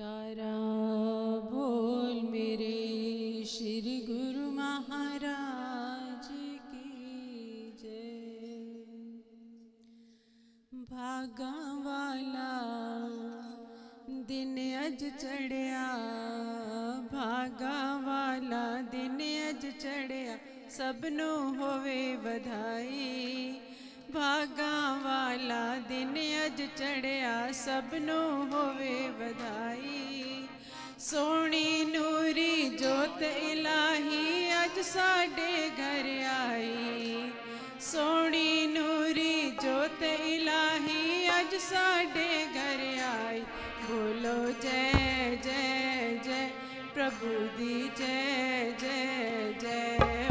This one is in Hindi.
नमस्कारा, बोल मेरे श्री गुरु महाराज की जय। भागा वाला दिन अज चढ़िया। भागा वाला दिन अज चढ़िया। सबनों होवे बधाई। भागा वाला दिन अज चढ़िया, सबनों होवे बधाई। सोनी नूरी जोत इलाही, अज साडे घर आई। सोनी नूरी जोत इलाही, अज साडे घर आई। बोलो जय जय जय, प्रभु दी जय जय जय।